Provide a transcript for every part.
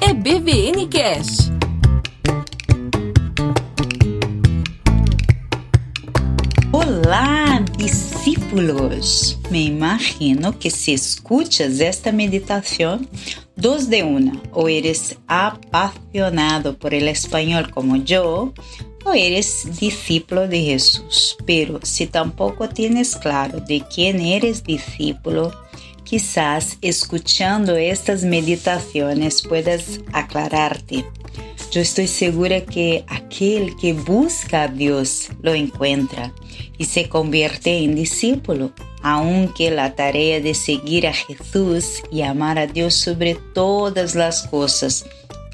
É BVN Cash. Olá, discípulos! Me imagino que si escuchas esta meditación, dos de una, o eres apasionado por el español como yo, o eres discípulo de Jesús. Pero si tampoco tienes claro de quién eres discípulo, quizás escuchando estas meditaciones puedas aclararte. Yo estoy segura que aquel que busca a Dios lo encuentra y se convierte en discípulo, aunque la tarea de seguir a Jesús y amar a Dios sobre todas las cosas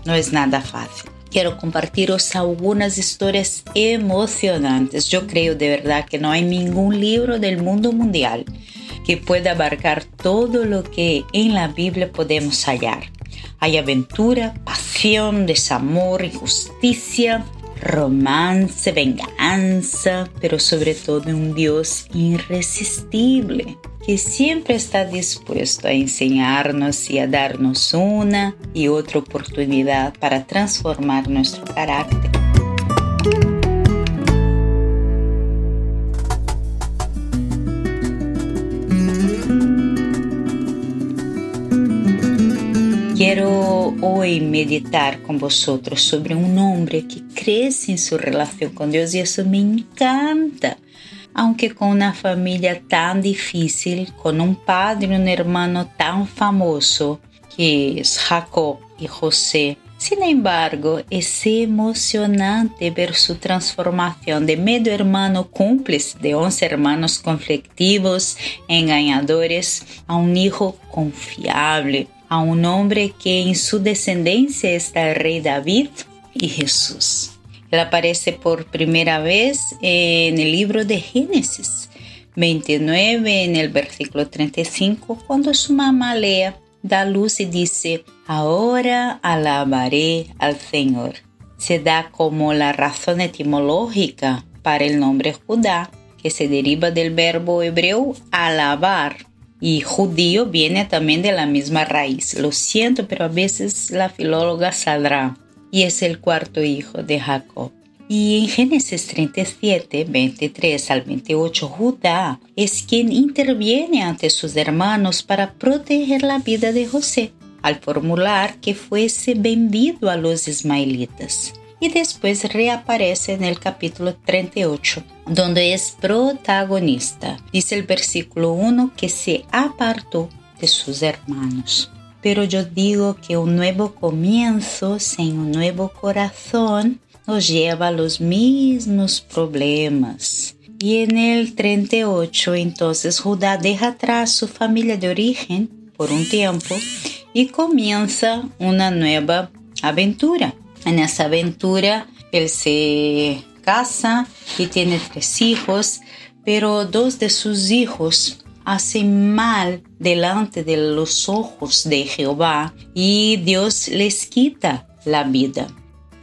no es nada fácil. Quiero compartiros algunas historias emocionantes. Yo creo de verdad que no hay ningún libro del mundo mundial que pueda abarcar todo lo que en la Biblia podemos hallar. Hay aventura, pasión, desamor, injusticia, romance, venganza, pero sobre todo un Dios irresistible que siempre está dispuesto a enseñarnos y a darnos una y otra oportunidad para transformar nuestro carácter. Quiero hoy meditar con vosotros sobre un hombre que crece en su relación con Dios y eso me encanta. Aunque con una familia tan difícil, con un padre y un hermano tan famoso que es Jacob y José, sin embargo, es emocionante ver su transformación de medio hermano cúmplice de 11 hermanos conflictivos, engañadores, a un hijo confiable, a un hombre que en su descendencia está el rey David y Jesús. Él aparece por primera vez en el libro de Génesis 29, en el versículo 35, cuando su mamá Lea da luz y dice, ahora alabaré al Señor. Se da como la razón etimológica para el nombre Judá, que se deriva del verbo hebreo alabar, y judío viene también de la misma raíz. Lo siento, pero a veces la filóloga saldrá. Y es el cuarto hijo de Jacob. Y en Génesis 37, 23 al 28, Judá es quien interviene ante sus hermanos para proteger la vida de José, al formular que fuese vendido a los ismaelitas y después reaparece en el capítulo 38, donde es protagonista. Dice el versículo 1 que se apartó de sus hermanos. Pero yo digo que un nuevo comienzo sin un nuevo corazón nos lleva a los mismos problemas. Y en el 38 entonces Judá deja atrás su familia de origen por un tiempo y comienza una nueva aventura. En esa aventura él se casa y tiene tres hijos, pero dos de sus hijos hacen mal delante de los ojos de Jehová y Dios les quita la vida.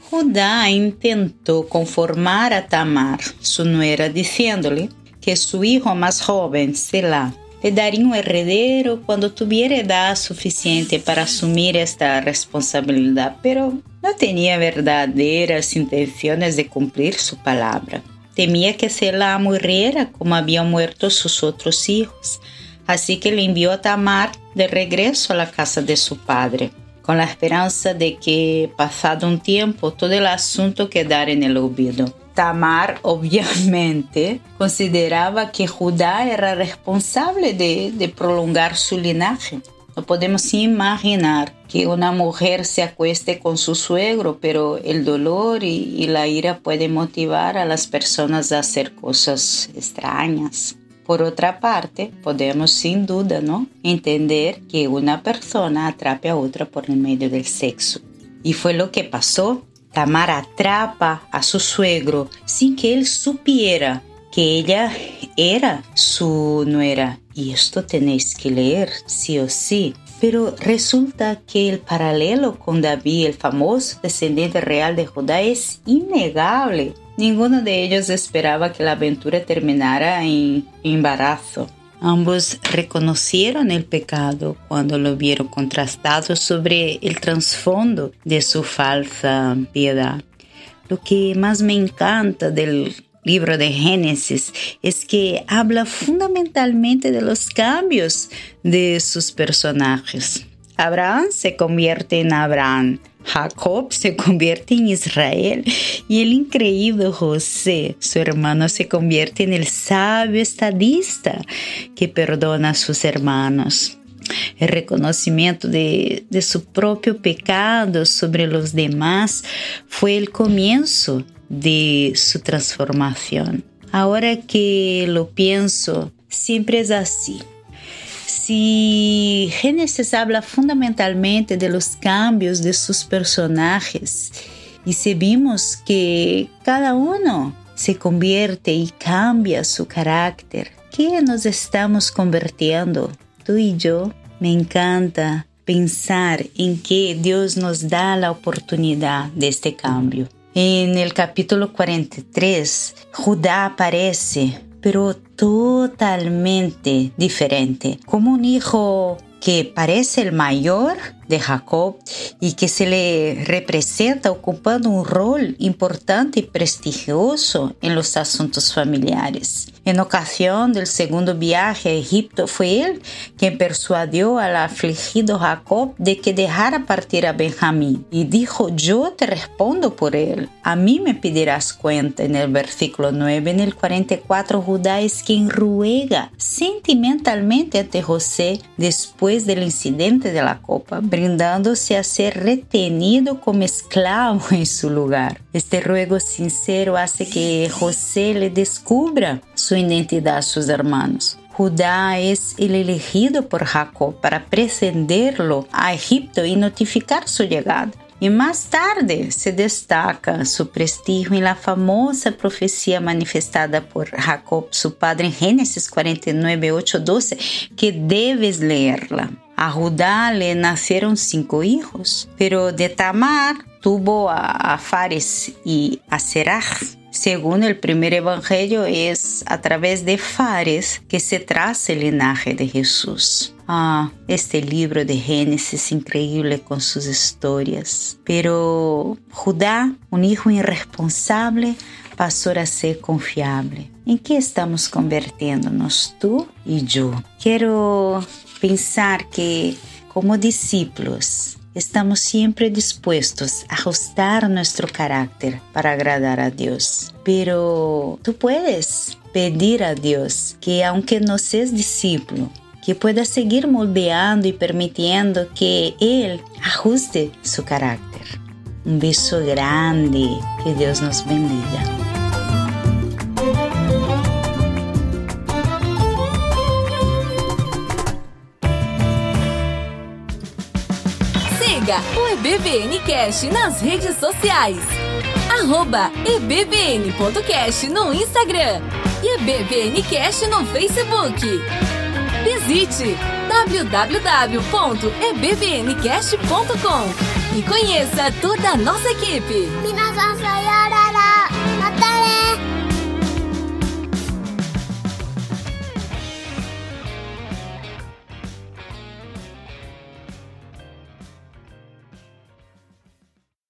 Judá intentó conformar a Tamar, su nuera, diciéndole que su hijo más joven, Selah, le daría un heredero cuando tuviera edad suficiente para asumir esta responsabilidad, pero no tenía verdaderas intenciones de cumplir su palabra. Temía que Selah muriera como habían muerto sus otros hijos, así que le envió a Tamar de regreso a la casa de su padre, con la esperanza de que, pasado un tiempo, todo el asunto quedara en el olvido. Tamar, obviamente, consideraba que Judá era responsable de, de prolongar su linaje. No podemos imaginar que una mujer se acueste con su suegro, pero el dolor y, la ira pueden motivar a las personas a hacer cosas extrañas. Por otra parte, podemos sin duda ¿no? entender que una persona atrape a otra por el medio del sexo. Y fue lo que pasó. Tamar atrapa a su suegro sin que él supiera que ella era su nuera. Y esto tenéis que leer, sí o sí. Pero resulta que el paralelo con David, el famoso descendiente real de Judá, es innegable. Ninguno de ellos esperaba que la aventura terminara en embarazo. Ambos reconocieron el pecado cuando lo vieron contrastado sobre el trasfondo de su falsa piedad. Lo que más me encanta del libro de Génesis es que habla fundamentalmente de los cambios de sus personajes. Abraham se convierte en Abraham, Jacob se convierte en Israel y el increíble José, su hermano, se convierte en el sabio estadista que perdona a sus hermanos. El reconocimiento de, de su propio pecado sobre los demás fue el comienzo de su transformación. Ahora que lo pienso, siempre es así. Si Génesis habla fundamentalmente de los cambios de sus personajes y si vimos que cada uno se convierte y cambia su carácter, ¿qué nos estamos convirtiendo? Tú y yo. Me encanta pensar en que Dios nos da la oportunidad de este cambio. En el capítulo 43, Judá aparece, pero totalmente diferente, como un hijo que parece el mayor de Jacob y que se le representa ocupando un rol importante y prestigioso en los asuntos familiares. En ocasión del segundo viaje a Egipto fue él quien persuadió al afligido Jacob de que dejara partir a Benjamín y dijo, yo te respondo por él, a mí me pedirás cuenta. En el versículo 9, en el 44, Judá es quien ruega sentimentalmente ante José después del incidente de la copa, brindándose a ser retenido como esclavo en su lugar. Este ruego sincero hace que José le descubra su identidad a sus hermanos. Judá el elegido por Jacob para precederlo a Egipto y notificar su llegada. Y más tarde se destaca su prestigio en la famosa profecía manifestada por Jacob, su padre, en Génesis 49, 8, 12, que debes leerla. A Judá le nacieron cinco hijos, pero de Tamar tuvo a Fares y a Serach. Según el primer evangelio, es a través de Fares que se traza el linaje de Jesús. Ah, este libro de Génesis increíble con sus historias. Pero Judá, un hijo irresponsable, pasó a ser confiable. ¿En qué estamos convirtiéndonos tú y yo? Quiero pensar que como discípulos estamos siempre dispuestos a ajustar nuestro carácter para agradar a Dios. Pero tú puedes pedir a Dios que aunque no seas discípulo, que pueda seguir moldeando y permitiendo que Él ajuste su carácter. Un beso grande, que Dios nos bendiga. Siga o EBVNcast nas redes sociais. Arroba no Instagram e EBVNcast no Facebook. Visite www.ebvncast.com e conheça toda a nossa equipe.